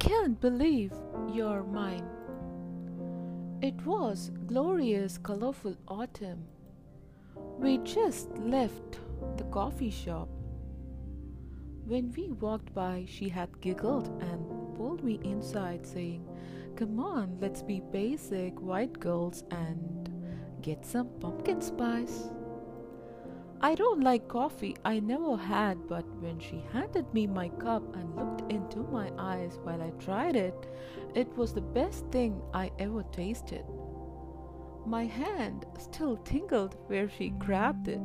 can't believe you're mine. It was glorious, colorful autumn. We just left the coffee shop. When we walked by, she had giggled and pulled me inside, saying, Come on, let's be basic white girls and get some pumpkin spice. I don't like coffee, I never had, but when she handed me my cup and looked into my eyes while I tried it, it was the best thing I ever tasted. My hand still tingled where she grabbed it.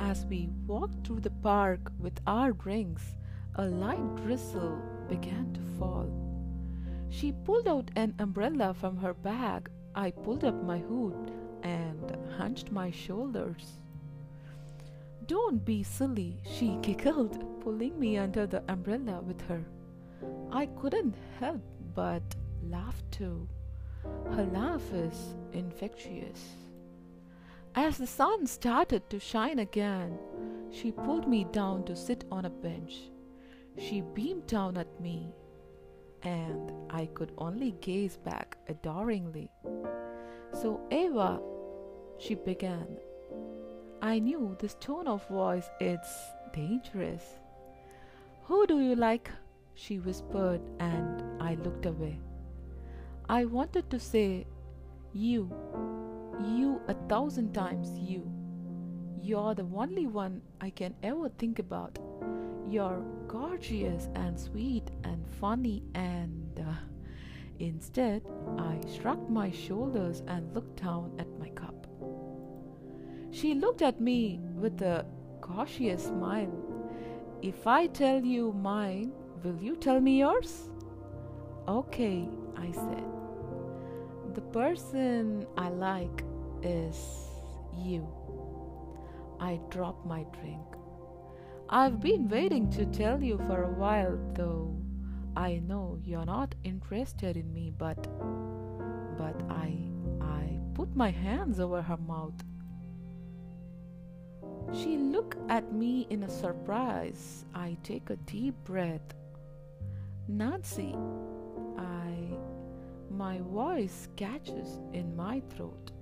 As we walked through the park with our drinks, a light drizzle began to fall. She pulled out an umbrella from her bag. I pulled up my hood and hunched my shoulders. Don't be silly, she giggled, pulling me under the umbrella with her. I couldn't help but laugh too. Her laugh is infectious. As the sun started to shine again, she pulled me down to sit on a bench. She beamed down at me, and I could only gaze back adoringly. So, Eva, she began, I knew this tone of voice it's dangerous. Who do you like? she whispered, and I looked away. I wanted to say, You, you a thousand times you. You're the only one I can ever think about. You're gorgeous and sweet and funny, and uh, instead, I shrugged my shoulders and looked down at my cup. She looked at me with a cautious smile. If I tell you mine, will you tell me yours? Okay, I said. The person I like is you. I dropped my drink. I've been waiting to tell you for a while, though I know you're not interested in me, but but I I put my hands over her mouth she looked at me in a surprise. I take a deep breath. Nancy, I. My voice catches in my throat.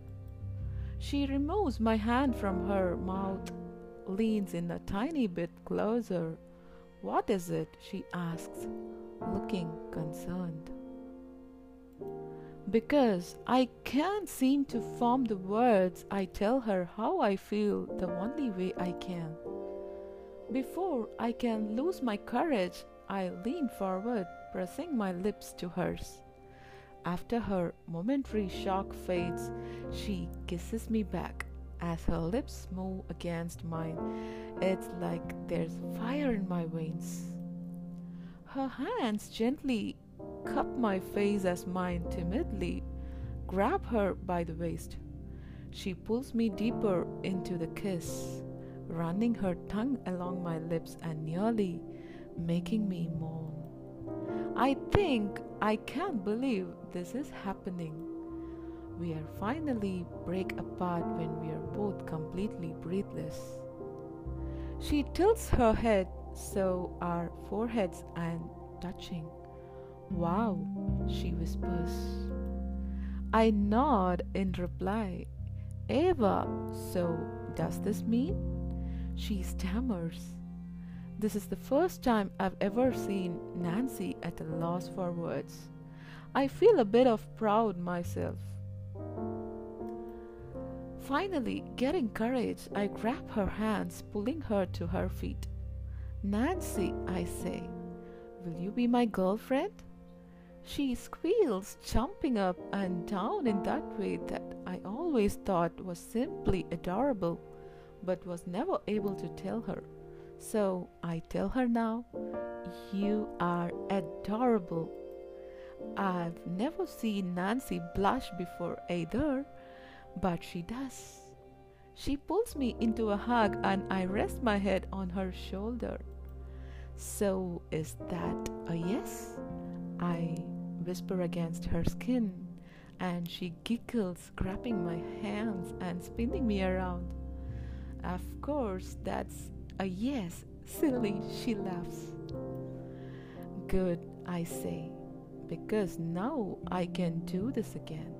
She removes my hand from her mouth, leans in a tiny bit closer. What is it? she asks, looking concerned because I can't seem to form the words, I tell her how I feel the only way I can. Before I can lose my courage, I lean forward, pressing my lips to hers. After her momentary shock fades, she kisses me back. As her lips move against mine, it's like there's fire in my veins. Her hands gently cup my face as mine timidly grab her by the waist. She pulls me deeper into the kiss, running her tongue along my lips and nearly making me moan. I think I can't believe this is happening. We are finally break apart when we are both completely breathless. She tilts her head so our foreheads are touching. Wow, she whispers. I nod in reply. Eva, so does this mean? She stammers. This is the first time I've ever seen Nancy at a loss for words. I feel a bit of proud myself. Finally, getting courage, I grab her hands, pulling her to her feet. Nancy, I say, will you be my girlfriend? She squeals, jumping up and down in that way that I always thought was simply adorable, but was never able to tell her. So I tell her now, You are adorable. I've never seen Nancy blush before either, but she does. She pulls me into a hug and I rest my head on her shoulder. So, is that a yes? I whisper against her skin, and she giggles, grabbing my hands and spinning me around. Of course, that's a yes, silly, she laughs. Good, I say, because now I can do this again.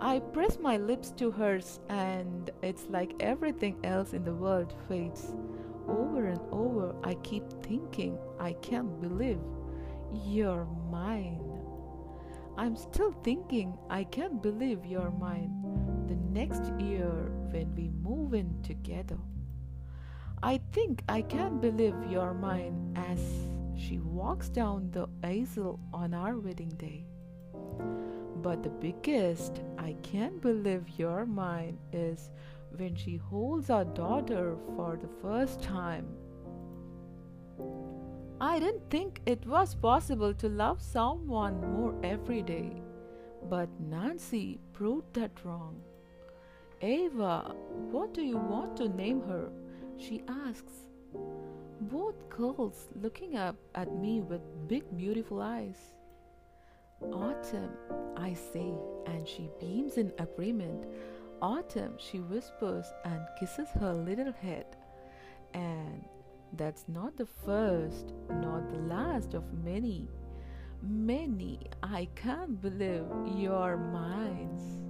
I press my lips to hers, and it's like everything else in the world fades. Over and over, I keep thinking, I can't believe you're mine. I'm still thinking, I can't believe you're mine. The next year, when we move in together, I think I can't believe you're mine as she walks down the aisle on our wedding day. But the biggest I can't believe you're mine is when she holds our daughter for the first time. I didn't think it was possible to love someone more every day, but Nancy proved that wrong. Ava, what do you want to name her? She asks. Both girls looking up at me with big, beautiful eyes. Autumn, I say, and she beams in agreement. Autumn, she whispers and kisses her little head. And that's not the first, not the last of many, many I can't believe you're mine